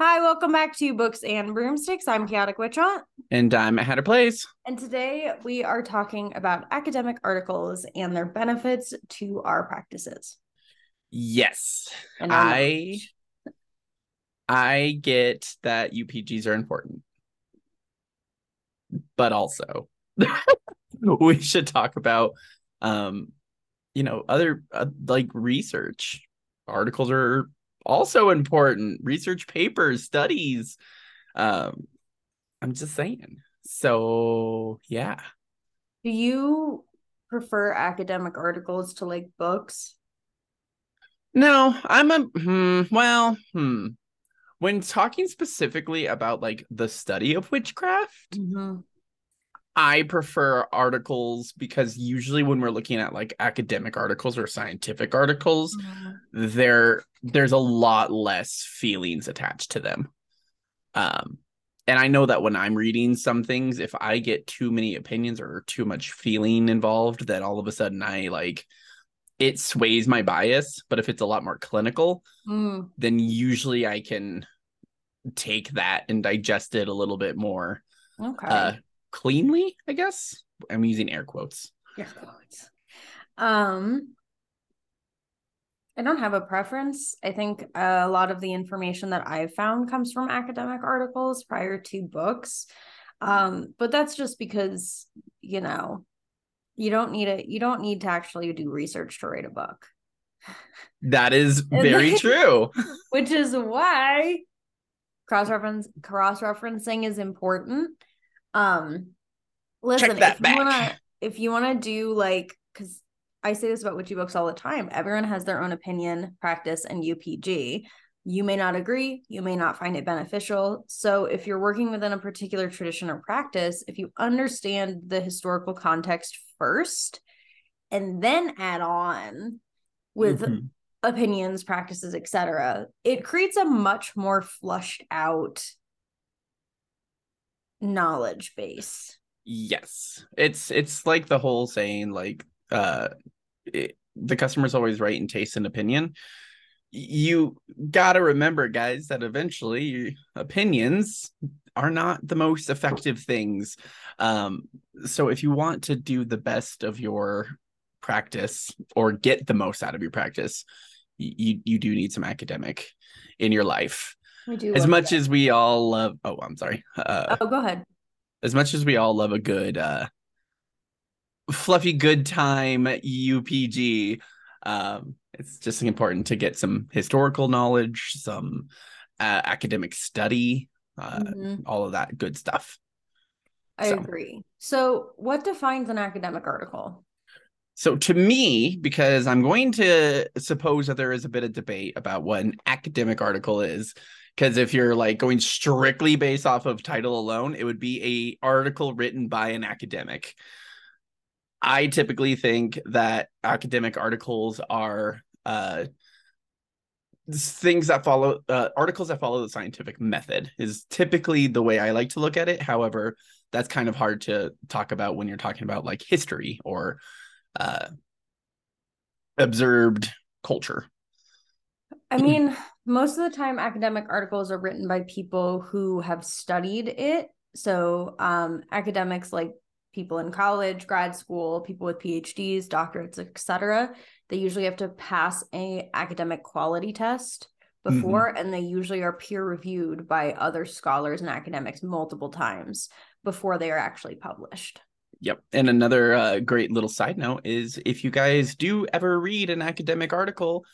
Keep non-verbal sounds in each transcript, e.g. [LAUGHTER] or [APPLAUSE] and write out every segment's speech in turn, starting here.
Hi, welcome back to Books and Broomsticks. I'm Chaotic Witch Aunt. And I'm at Hatter Plays. And today we are talking about academic articles and their benefits to our practices. Yes. And I. I get that UPGs are important. But also [LAUGHS] we should talk about um you know other uh, like research articles are also important research papers studies um i'm just saying so yeah Do you prefer academic articles to like books? No, I'm a hmm, well, hmm. When talking specifically about like the study of witchcraft, I prefer articles because usually when we're looking at like academic articles or scientific articles, there there's a lot less feelings attached to them. Um and I know that when I'm reading some things, if I get too many opinions or too much feeling involved, that all of a sudden I like it sways my bias. But if it's a lot more clinical, Mm, then usually I can take that and digest it a little bit more okay. uh cleanly, I guess. I'm using air quotes. Air quotes. Um, I don't have a preference. I think a lot of the information that I've found comes from academic articles prior to books. Um, but that's just because, you know, you don't need it, you don't need to actually do research to write a book, That is [LAUGHS] very like- true. [LAUGHS] which is why cross-reference cross-referencing is important. Um listen, that if you wanna [LAUGHS] if you wanna do like because I say this about witchy books all the time. Everyone has their own opinion, practice, and UPG. You may not agree, you may not find it beneficial. So, if you're working within a particular tradition or practice, if you understand the historical context first and then add on with Mhm. opinions, practices, etc., it creates a much more flushed out knowledge base. Yes. It's it's like the whole saying like uh it, the customer's always right in taste and opinion. You got to remember guys that eventually opinions are not the most effective things. Um so if you want to do the best of your practice or get the most out of your practice, you you do need some academic in your life. We do As much that. as we all love oh, I'm sorry. Uh oh, go ahead. as much as we all love a good uh fluffy good time UPG, um, it's just important to get some historical knowledge, some uh, academic study, uh, Mhm. all of that good stuff. I so. agree. So, what defines an academic article? So to me, because I'm going to suppose that there is a bit of debate about what an academic article is, because if you're like going strictly based off of title alone, it would be a article written by an academic. I typically think that academic articles are uh things that follow uh, articles that follow the scientific method is typically the way I like to look at it. However, that's kind of hard to talk about when you're talking about like history or uh observed culture. I mean, most of the time, academic articles are written by people who have studied it. So, um, academics like people in college, grad school, people with PhDs, doctorates, etc. They usually have to pass a academic quality test before, and they usually are peer reviewed by other scholars and academics multiple times before they are actually published. Yep. And another uh, great little side note is if you guys do ever read an academic article,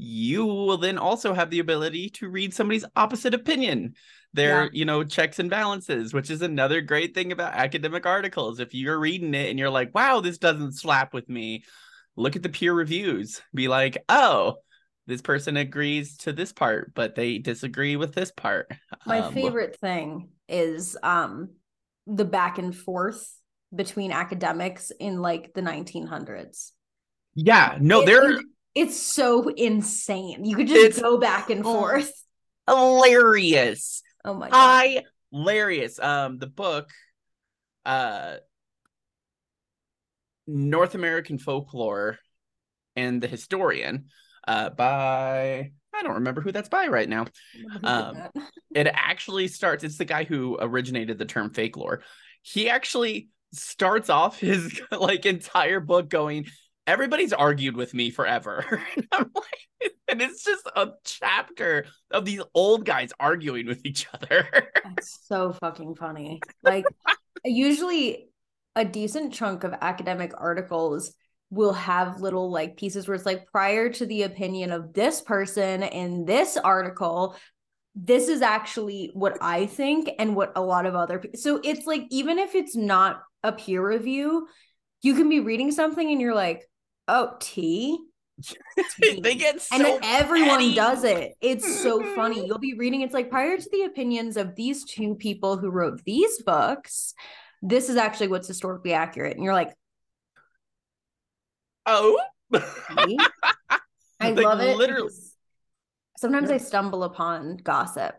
you will then also have the ability to read somebody's opposite opinion. There, Yeah. you know, checks and balances, which is another great thing about academic articles. If you're reading it and you're like, wow, this doesn't slap with me, look at the peer reviews. Be like, oh, this person agrees to this part, but they disagree with this part. My Um, favorite thing is um the back and forth between academics in like the 1900s. Yeah, no, It- they're it- it's so insane. You could just It's- go back and oh, forth. hilarious. Oh my god. hilarious. Um, the book, uh, North American Folklore and the Historian, uh, by I don't remember who that's by right now. Um, it actually starts. It's the guy who originated the term fake lore. He actually starts off his [LAUGHS] like entire book going, "Everybody's argued with me forever," [LAUGHS] and, like, [LAUGHS] and it's just a chapter of these old guys arguing with each other. [LAUGHS] That's so fucking funny. Like, usually, a decent chunk of academic articles will have little like pieces where it's like prior to the opinion of this person in this article this is actually what i think and what a lot of other people so it's like even if it's not a peer review you can be reading something and you're like oh tea [LAUGHS] they get so and then everyone petty. does it it's so funny mm-hmm. you'll be reading it's like prior to the opinions of these two people who wrote these books this is actually what's historically accurate and you're like Oh. [LAUGHS] I like, love it. Literally. Sometimes I stumble upon gossip.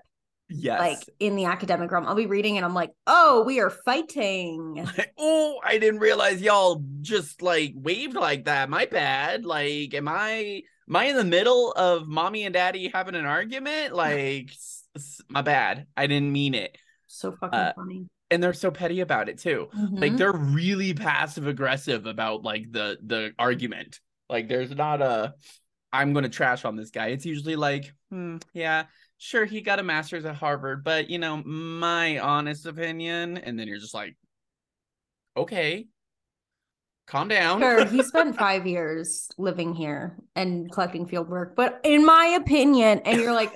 Yes. Like in the academic realm, I'll be reading and I'm like, oh, we are fighting. [LAUGHS] oh, I didn't realize y'all just like waved like that. My bad. Like, am I am I in the middle of mommy and daddy having an argument? Like, my bad. I didn't mean it. So fucking uh, funny and they're so petty about it too. Mm-hmm. Like they're really passive aggressive about like the the argument. Like there's not a I'm going to trash on this guy. It's usually like, hmm, yeah, sure he got a master's at Harvard, but you know, my honest opinion and then you're just like okay. Calm down. Sure, he spent [LAUGHS] 5 years living here and collecting field work, but in my opinion and you're like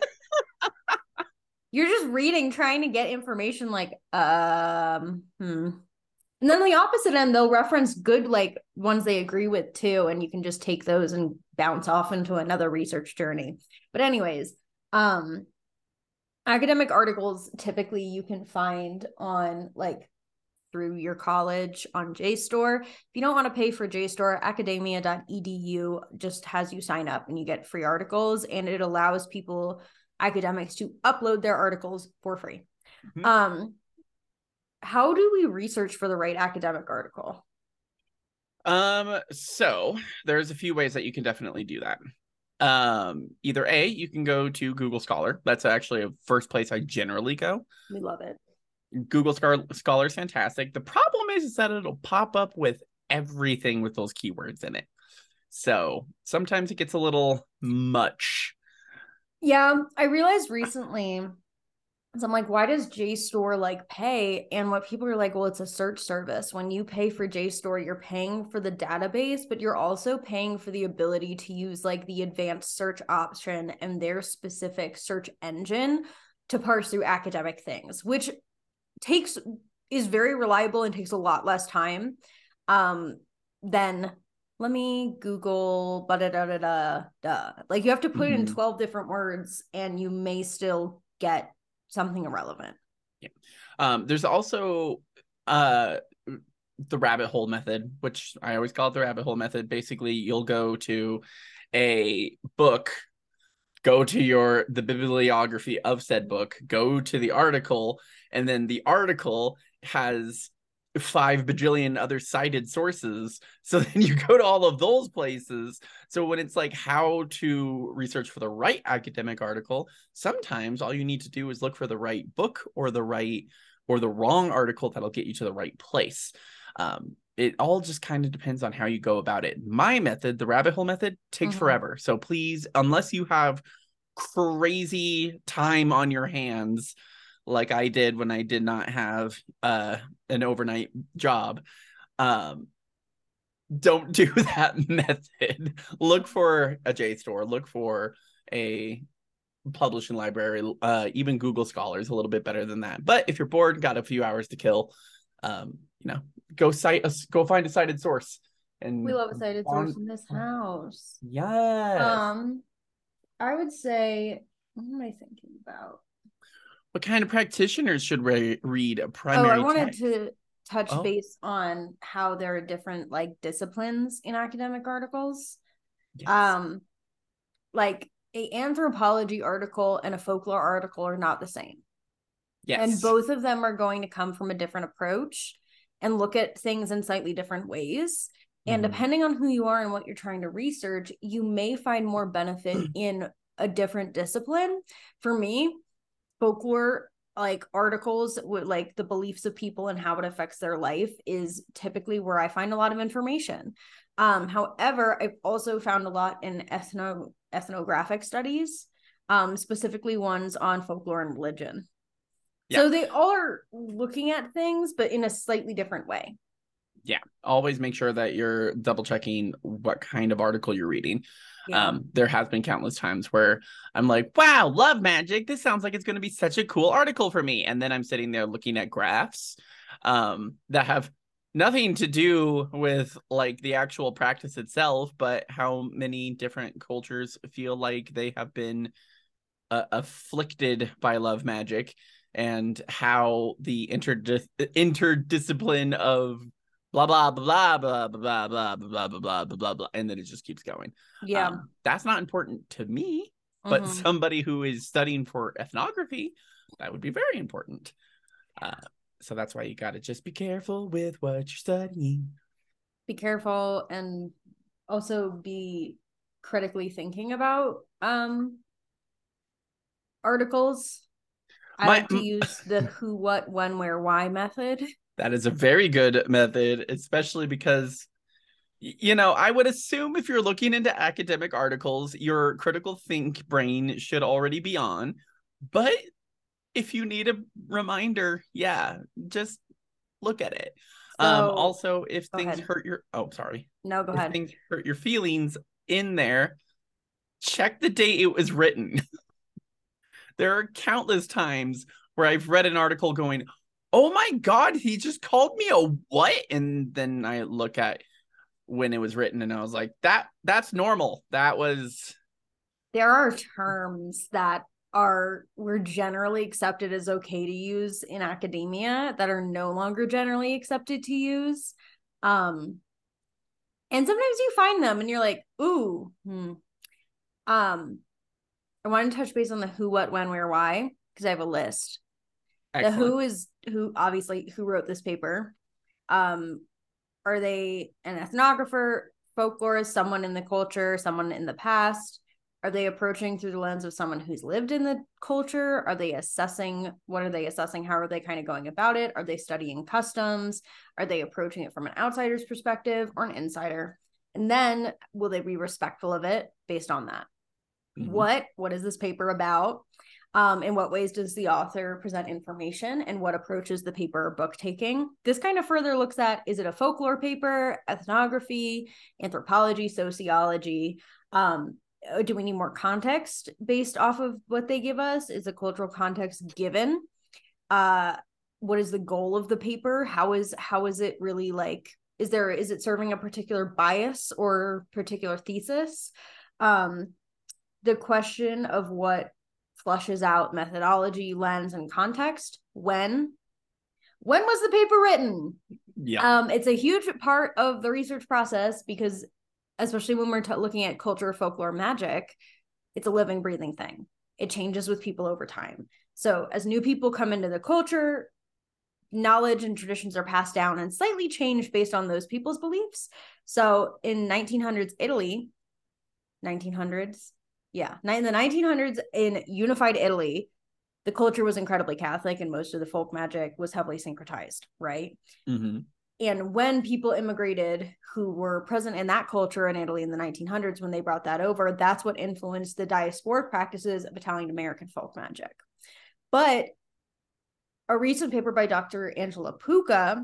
[LAUGHS] you're just reading, trying to get information like, um, hmm. And then the opposite end, they'll reference good like ones they agree with too, and you can just take those and bounce off into another research journey. But anyways, um, academic articles typically you can find on like through your college on JSTOR. If you don't want to pay for JSTOR, academia.edu just has you sign up and you get free articles and it allows people academics to upload their articles for free. Mm-hmm. Um, how do we research for the right academic article? Um, so there's a few ways that you can definitely do that. Um, either A, you can go to Google Scholar. That's actually a first place I generally go. We love it. Google Scholar is fantastic. The problem is, is that it'll pop up with everything with those keywords in it. So sometimes it gets a little much yeah, I realized recently. So I'm like, why does JSTOR like pay? And what people are like, well, it's a search service. When you pay for JSTOR, you're paying for the database, but you're also paying for the ability to use like the advanced search option and their specific search engine to parse through academic things, which takes is very reliable and takes a lot less time um than let me Google da da da da da. Like you have to put mm-hmm. it in mm-hmm. 12 different words and you may still get something irrelevant. Yeah. Um, there's also uh the rabbit hole method, which I always call it the rabbit hole method. Basically, you'll go to a book, go to your the bibliography of said book, go to the article, and then the article has five bajillion other cited sources. [LAUGHS] So then you go to all of those places. So when it's like how to research for the right academic article, sometimes all you need to do is look for the right book or the right or the wrong article that'll get you to the right place. Um, it all just kind of depends on how you go about it. My method, the rabbit hole method, takes mm-hmm. forever. So please, unless you have crazy time on your hands, like I did when I did not have uh, an overnight job. Um, don't do [LAUGHS] that method. look for a JSTOR, look for a publishing library, uh, even Google Scholars a little bit better than that. But if you're bored, got a few hours to kill, um, you know, go cite a, go find a cited source. And we love a cited source in this house. Yes. Um, I would say, what am I thinking about? What kind of practitioners should re- read a primary? Oh, I wanted text? to touch oh. base on how there are different like disciplines in academic articles. Yes. Um, like a anthropology article and a folklore article are not the same. Yes. And both of them are going to come from a different approach and look at things in slightly different ways. And mm-hmm. depending on who you are and what you're trying to research, you may find more benefit [CLEARS THROAT] in a different discipline. For me, folklore like articles with like the beliefs of people and how it affects their life is typically where I find a lot of information. Um, however, I've also found a lot in ethno ethnographic studies, um, specifically ones on folklore and religion. Yeah. So they all are looking at things, but in a slightly different way. Yeah. Always make sure that you're double checking what kind of article you're reading. Yeah. Um, there has been countless times where I'm like, wow, love magic. This sounds like it's going to be such a cool article for me. And then I'm sitting there looking at graphs um, that have nothing to do with like the actual practice itself, but how many different cultures feel like they have been uh, afflicted by love magic and how the interdis- interdiscipline of blah blah blah blah blah blah blah blah blah blah blah blah and then it just keeps going. Yeah. Um, that's not important to me, but mm-hmm. somebody who is studying for ethnography, that would be very important. Uh, so that's why you got to just be careful with what you're studying. Be careful and also be critically thinking about um articles. I My, like to use the who, what, when, where, why method. That is a very good method, especially because you know, I would assume if you're looking into academic articles, your critical think brain should already be on. But if you need a reminder, yeah, just look at it. Um, so, um, also, if things ahead. hurt your oh, sorry, no, go if ahead. Things hurt your feelings in there. Check the date it was written. [LAUGHS] there are countless times where I've read an article going, "Oh my god, he just called me a what?" And then I look at when it was written, and I was like, "That that's normal. That was." There are terms that are were generally accepted as okay to use in academia that are no longer generally accepted to use um and sometimes you find them and you're like ooh hmm. um i want to touch base on the who what when where why because i have a list Excellent. the who is who obviously who wrote this paper. Um are they an ethnographer folklorist someone in the culture someone in the past? Are they approaching through the lens of someone who's lived in the culture? Are they assessing what are they assessing? How are they kind of going about it? Are they studying customs? Are they approaching it from an outsider's perspective or an insider? And then will they be respectful of it based on that? Mm-hmm. what what is this paper about um, in what ways does the author present information and what approaches the paper book taking? This kind of further looks at is it a folklore paper ethnography anthropology sociology? Um, uh, do we need more context based off of what they give us? Is a cultural context given? Uh what is the goal of the paper? How is how is it really like is there is it serving a particular bias or particular thesis? Um the question of what flushes out methodology lens and context when when was the paper written yeah um it's a huge part of the research process because especially when we're t- looking at culture, folklore, magic, it's a living, breathing thing. It changes with people over time. So as new people come into the culture, knowledge and traditions are passed down and slightly changed based on those people's beliefs. So in 1900s Italy, 1900s, yeah, in the 1900s in unified Italy, the culture was incredibly Catholic and most of the folk magic was heavily syncretized, right? Mm-hmm and when people immigrated who were present in that culture in Italy in the 1900s, when they brought that over, that's what influenced the diasporic practices of Italian American folk magic. But a recent paper by Dr. Angela Puca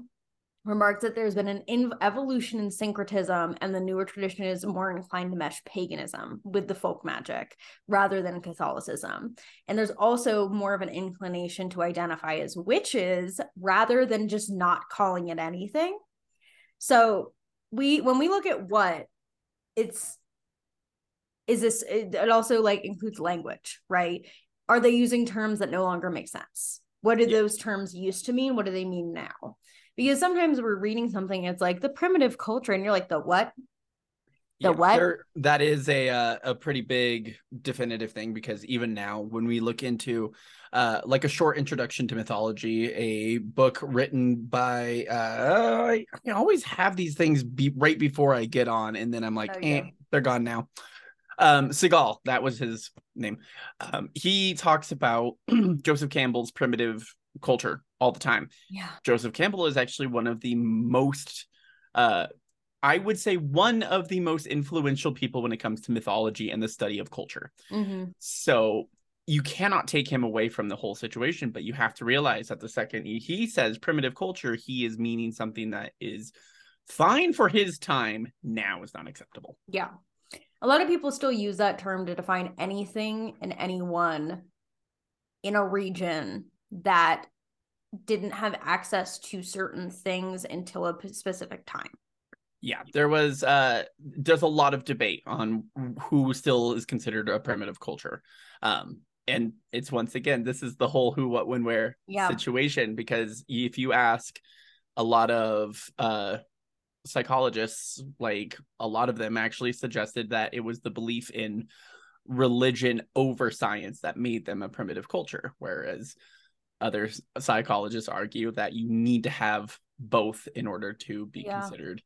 remarked that there's been an in- evolution in syncretism and the newer tradition is more inclined to mesh paganism with the folk magic rather than Catholicism. And there's also more of an inclination to identify as witches rather than just not calling it anything. So we when we look at what it's is this it also like includes language, right? Are they using terms that no longer make sense? What do yeah. those terms used to mean? What do they mean now? Because sometimes we're reading something it's like the primitive culture and you're like the what? The yeah, what? there, that is a uh, a pretty big definitive thing because even now when we look into uh, like a short introduction to mythology a book written by uh, I, I always have these things be right before i get on and then i'm like oh, eh, they're gone now. Um Segal, that was his name. Um, he talks about [CLEARS THROAT] Joseph Campbell's primitive culture all the time. Yeah. Joseph Campbell is actually one of the most uh I would say one of the most influential people when it comes to mythology and the study of culture. Mm-hmm. So you cannot take him away from the whole situation, but you have to realize that the second he, he says primitive culture, he is meaning something that is fine for his time now is not acceptable. Yeah. A lot of people still use that term to define anything and anyone in a region that didn't have access to certain things until a specific time. Yeah, there was uh there's a lot of debate on who still is considered a primitive culture. Um and it's once again this is the whole who what when where yeah. situation because if you ask a lot of uh psychologists like a lot of them actually suggested that it was the belief in religion over science that made them a primitive culture whereas other psychologists argue that you need to have both in order to be yeah. considered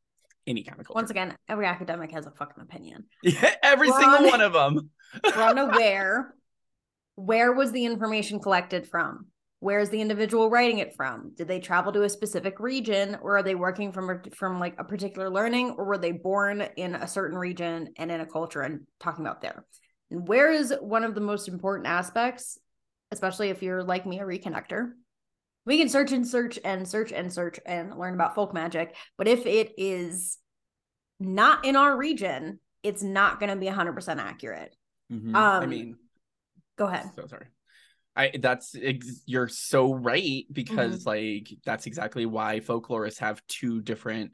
any kind of culture. Once again, every academic has a fucking opinion. Yeah, [LAUGHS] every we're single on, one of them. [LAUGHS] we're unaware. [LAUGHS] Where was the information collected from? Where is the individual writing it from? Did they travel to a specific region, or are they working from from like a particular learning, or were they born in a certain region and in a culture and talking about there? And where is one of the most important aspects especially if you're like me, a reconnector. We can search and search and search and search and learn about folk magic. But if it is not in our region, it's not going to be 100% accurate. Mm-hmm. Um, I mean, go ahead. So sorry. I that's you're so right because mm-hmm. like that's exactly why folklorists have two different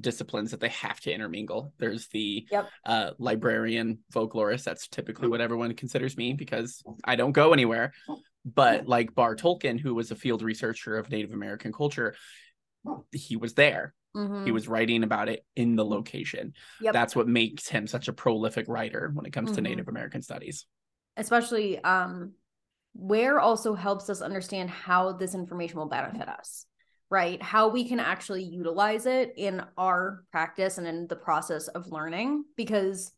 disciplines that they have to intermingle. There's the yep. uh, librarian folklorist. That's typically what everyone considers me because I don't go anywhere. But like Barre Toelken, who was a field researcher of Native American culture, he was there. Mm-hmm. He was writing about it in the location. Yep. That's what makes him such a prolific writer when it comes mm-hmm. to Native American studies. Especially um, where also helps us understand how this information will benefit us right? How we can actually utilize it in our practice and in the process of learning. Because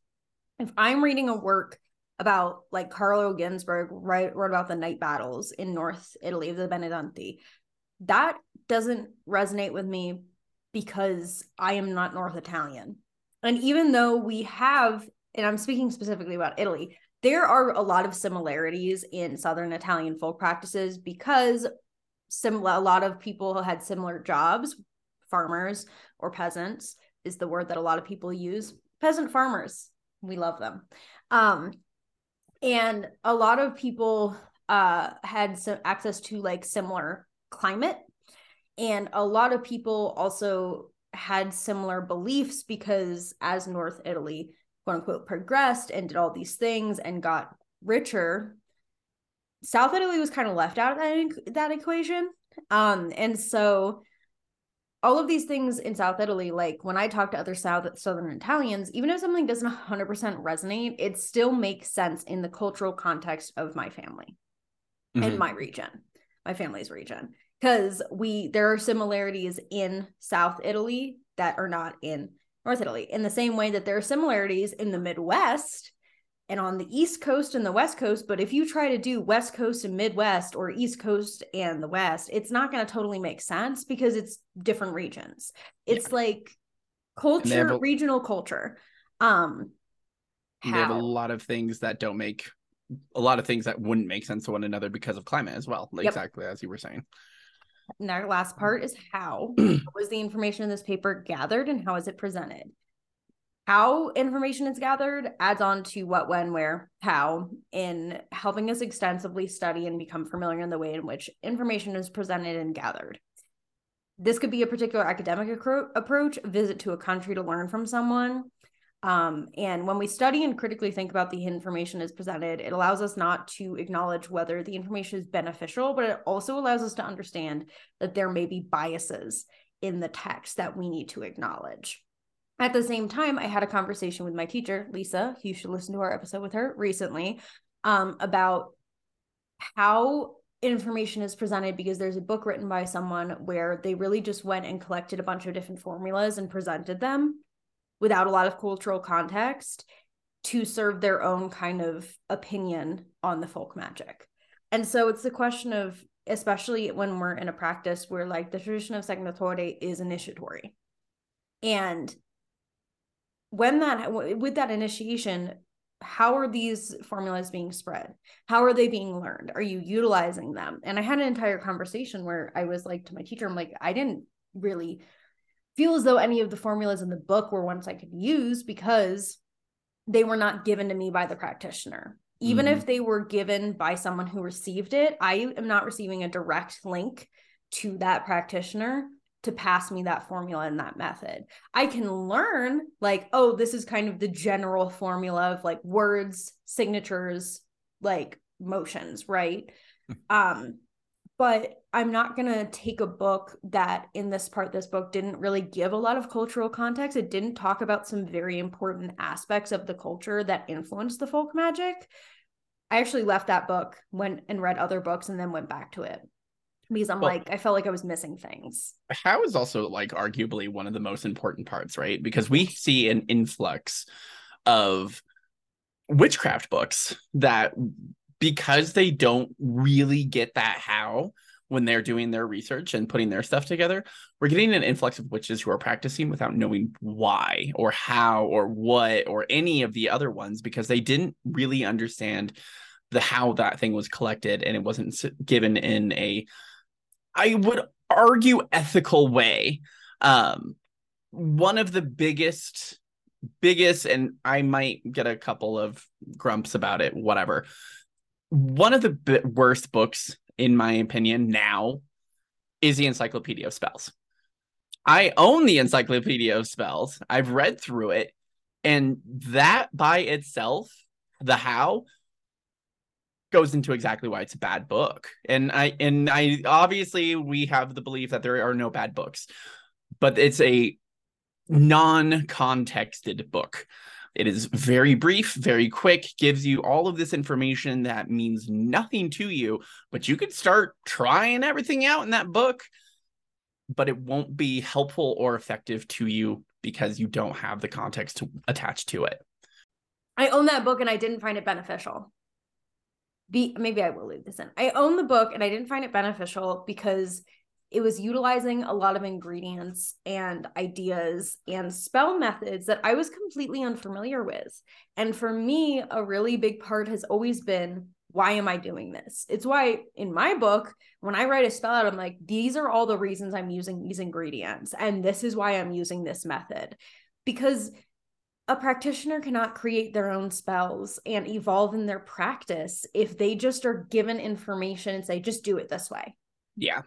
if I'm reading a work about like Carlo Ginzburg right, wrote about the night battles in North Italy, the benandanti, that doesn't resonate with me because I am not North Italian. And even though we have, and I'm speaking specifically about Italy, there are a lot of similarities in Southern Italian folk practices because similar a lot of people had similar jobs farmers or peasants is the word that a lot of people use peasant farmers we love them. Um and a lot of people uh had some access to like similar climate. And a lot of people also had similar beliefs because as north italy quote unquote progressed and did all these things and got richer South Italy was kind of left out of that, that equation. Um, and so all of these things in South Italy, like when I talk to other South Southern Italians, even if something doesn't 100% resonate, it still makes sense in the cultural context of my family mm-hmm. and my region, my family's region. Because we there are similarities in South Italy that are not in North Italy. In the same way that there are similarities in the Midwest and on the East Coast and the West Coast. But if you try to do West Coast and Midwest or East Coast and the West, it's not going to totally make sense because it's different regions. It's yeah. like culture, a, regional culture. Um, how? they have a lot of things that don't make a lot of things that wouldn't make sense to one another because of climate as well. Yep. Exactly as you were saying. And our last part is how [CLEARS THROAT] was the information in this paper gathered and how is it presented? How information is gathered adds on to what, when, where, how in helping us extensively study and become familiar in the way in which information is presented and gathered. This could be a particular academic approach, visit to a country to learn from someone. Um, and when we study and critically think about the information is presented, it allows us not to acknowledge whether the information is beneficial, but it also allows us to understand that there may be biases in the text that we need to acknowledge. At the same time, I had a conversation with my teacher, Lisa. You should listen to our episode with her recently um, about how information is presented because there's a book written by someone where they really just went and collected a bunch of different formulas and presented them without a lot of cultural context to serve their own kind of opinion on the folk magic. And so it's the question of, especially when we're in a practice where like the tradition of Segnatore is initiatory. And when that, with that initiation, how are these formulas being spread? How are they being learned? Are you utilizing them? And I had an entire conversation where I was like to my teacher, I'm like, I didn't really feel as though any of the formulas in the book were ones I could use because they were not given to me by the practitioner. Even mm-hmm. if they were given by someone who received it, I am not receiving a direct link to that practitioner to pass me that formula and that method. I can learn, like, oh, this is kind of the general formula of like words, signatures, like motions, right? um, but I'm not going to take a book that in this part, this book didn't really give a lot of cultural context. It didn't talk about some very important aspects of the culture that influenced the folk magic. I actually left that book, went and read other books, and then went back to it because I'm well, like, I felt like I was missing things. How is also like arguably one of the most important parts, right? Because we see an influx of witchcraft books that because they don't really get that how when they're doing their research and putting their stuff together, we're getting an influx of witches who are practicing without knowing why or how or what or any of the other ones because they didn't really understand the how that thing was collected and it wasn't given in a I would argue ethical way. Um one of the biggest biggest and I might get a couple of grumps about it whatever one of the b- worst books, in my opinion, now is the Encyclopedia of Spells. I own the Encyclopedia of Spells. I've read through it, and that by itself, the how goes into exactly why it's a bad book. And I and I obviously we have the belief that there are no bad books, but it's a non-contexted book. It is very brief, very quick, gives you all of this information that means nothing to you, but you could start trying everything out in that book, but it won't be helpful or effective to you because you don't have the context to attach to it. I own that book and I didn't find it beneficial. Be maybe I will leave this in. I own the book and I didn't find it beneficial because it was utilizing a lot of ingredients and ideas and spell methods that I was completely unfamiliar with. And for me, a really big part has always been why am I doing this? It's why in my book, when I write a spell out, I'm like, these are all the reasons I'm using these ingredients. And this is why I'm using this method. Because a practitioner cannot create their own spells and evolve in their practice if they just are given information and say, just do it this way. Yeah.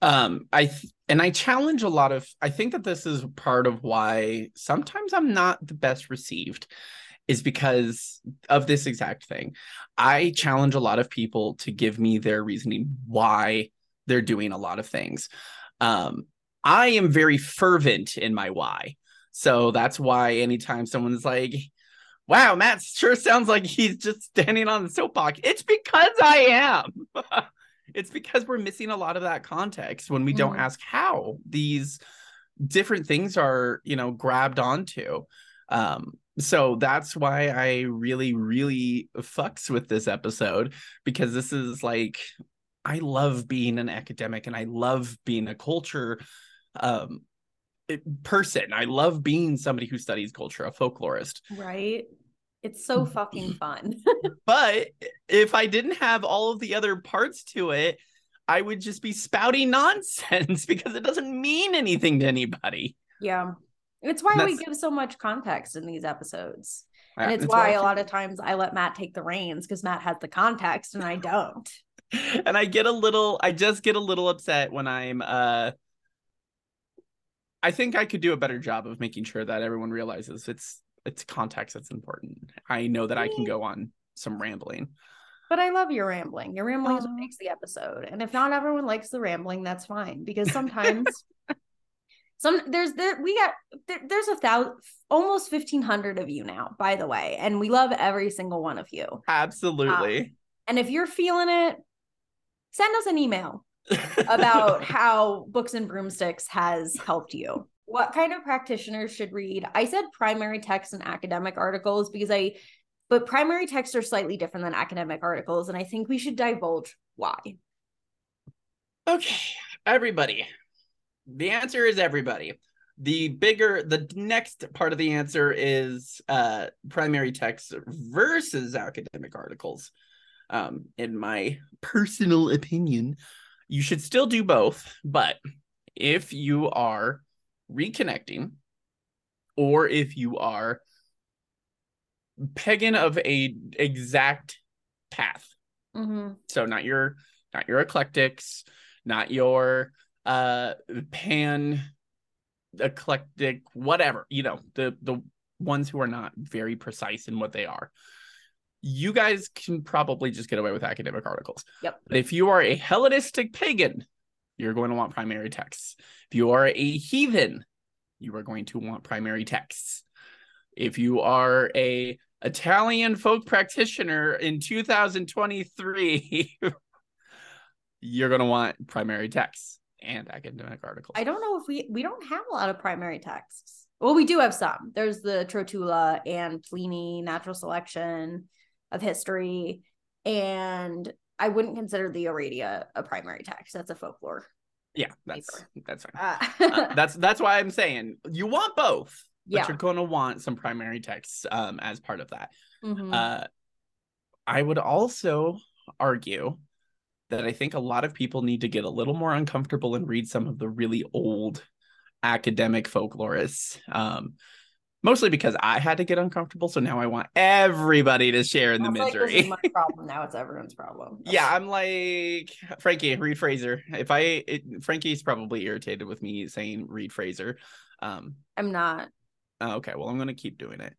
Um i th- and i challenge a lot of i think that this is part of why sometimes i'm not the best received is because of this exact thing. I challenge a lot of people to give me their reasoning why they're doing a lot of things. Um i am very fervent in my why so that's why anytime someone's like wow matt sure sounds like he's just standing on the soapbox it's because i am [LAUGHS] It's because we're missing a lot of that context when we mm. don't ask how these different things are, you know, grabbed onto. Um, so that's why I really, really fucks with this episode because this is like, I love being an academic and I love being a culture um, person. I love being somebody who studies culture, a folklorist. Right. It's so fucking fun. [LAUGHS] but if I didn't have all of the other parts to it, I would just be spouting nonsense [LAUGHS] because it doesn't mean anything to anybody. Yeah. It's why we give so much context in these episodes. Yeah, and it's, it's why a lot of times I let Matt take the reins because Matt has the context and I don't. [LAUGHS] and I get a little I just get a little upset when I'm uh I think I could do a better job of making sure that everyone realizes it's it's context that's important. I know that I can go on some rambling. But I love your rambling. Your rambling is what makes the episode. And if not everyone likes the rambling, that's fine. Because sometimes [LAUGHS] some there's there we got there, there's a thousand almost 1500 of you now, by the way. And we love every single one of you. Absolutely. Um, and if you're feeling it, send us an email about [LAUGHS] how Books and Broomsticks has helped you what kind of practitioners should read? I said primary text and academic articles because I but primary texts are slightly different than academic articles, and I think we should divulge why. Okay, everybody. The answer is everybody. The bigger, the next part of the answer is uh, primary text versus academic articles. Um, in my personal opinion, you should still do both, but if you are reconnecting or if you are pagan of a exact path mm-hmm. so not your not your eclectics not your uh pan eclectic whatever you know the the ones who are not very precise in what they are you guys can probably just get away with academic articles yep but if you are a hellenistic pagan you're going to want primary texts if you are a heathen you are going to want primary texts if you are a Italian folk practitioner in 2023 [LAUGHS] you're going to want primary texts and academic articles. I don't know if we we don't have a lot of primary texts. Well, we do have some. There's the Trotula and Pliny natural selection of history and I wouldn't consider the Aradia a primary text. That's a folklore. Yeah, that's paper. that's fine. Uh, uh, [LAUGHS] that's that's why I'm saying you want both. But yeah. you're going to want some primary texts um, as part of that. Mm-hmm. Uh, I would also argue that I think a lot of people need to get a little more uncomfortable and read some of the really old academic folklorists. Um, mostly because I had to get uncomfortable. So now I want everybody to share in the misery. Like my problem now; it's everyone's problem. [LAUGHS] yeah, I'm like Frankie, read Frazer. If I it, Frankie's probably irritated with me saying read Frazer. Um, I'm not. Oh, okay, well I'm gonna keep doing it.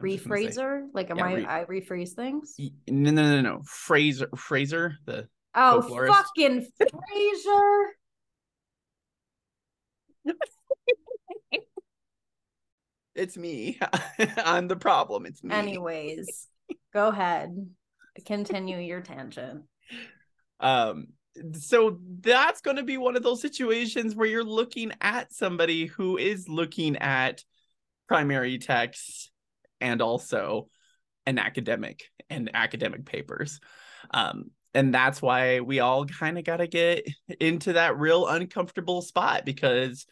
Rephraser? Like am yeah, I re- I rephrase things? No, no, no, no. Frazer Frazer, the Oh fucking Frazer. [LAUGHS] it's me. [LAUGHS] I'm the problem. It's me. Anyways, go ahead. Continue your tangent. Um so that's going to be one of those situations where you're looking at somebody who is looking at primary texts and also an academic and academic papers. Um, and that's why we all kind of got to get into that real uncomfortable spot because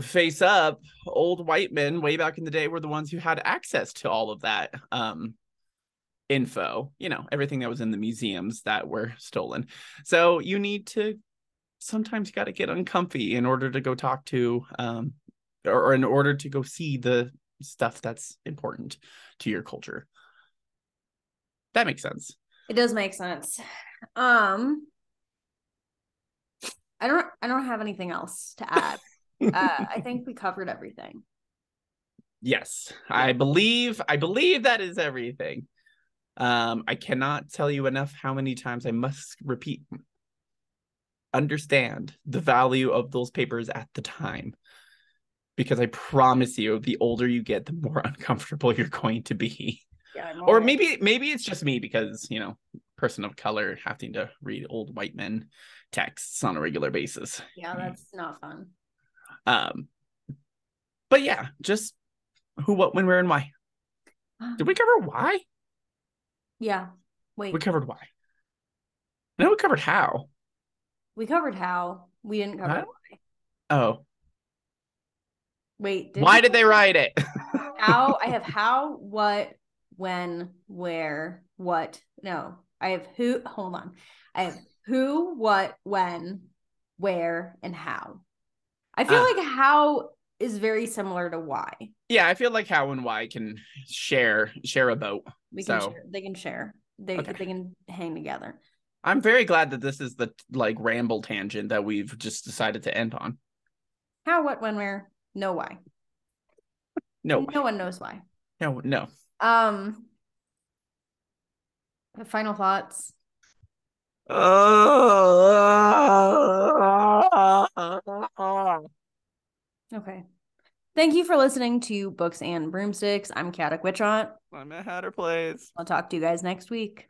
face up old white men way back in the day were the ones who had access to all of that um, info you know everything that was in the museums that were stolen so you need to sometimes you got to get uncomfy in order to go talk to um, or in order to go see the stuff that's important to your culture. That makes sense. It does make sense. Um I don't I don't have anything else to add. Uh, I think we covered everything. Yes, I believe I believe that is everything. Um, I cannot tell you enough how many times I must repeat understand the value of those papers at the time because I promise you, the older you get, the more [LAUGHS] uncomfortable you're going to be. Yeah, or maybe maybe it's just me because you know, person of color having to read old white men texts on a regular basis. Yeah, that's not fun. Um, but yeah, just who, what, when, where, and why. Did we cover why? Yeah. Wait. We covered why. No, we covered how. We covered how. We didn't cover why. Oh. Wait. Did Why did they write it? how I [LAUGHS] have how, what, when, where, what. No, I have who. Hold on. I have who, what, when, where, and how. I feel uh, like how is very similar to why. Yeah, I feel like how and why can share share a boat. We can so. share. They can share. They okay. they can hang together. I'm very glad that this is the like ramble tangent that we've just decided to end on. How, what, when, where, no why. No. No one knows why. No, no. Um final thoughts. [LAUGHS] okay. Thank you for listening to Books and Broomsticks. I'm Chaotic Witch Aunt. I'm at Hatter Plays. I'll talk to you guys next week.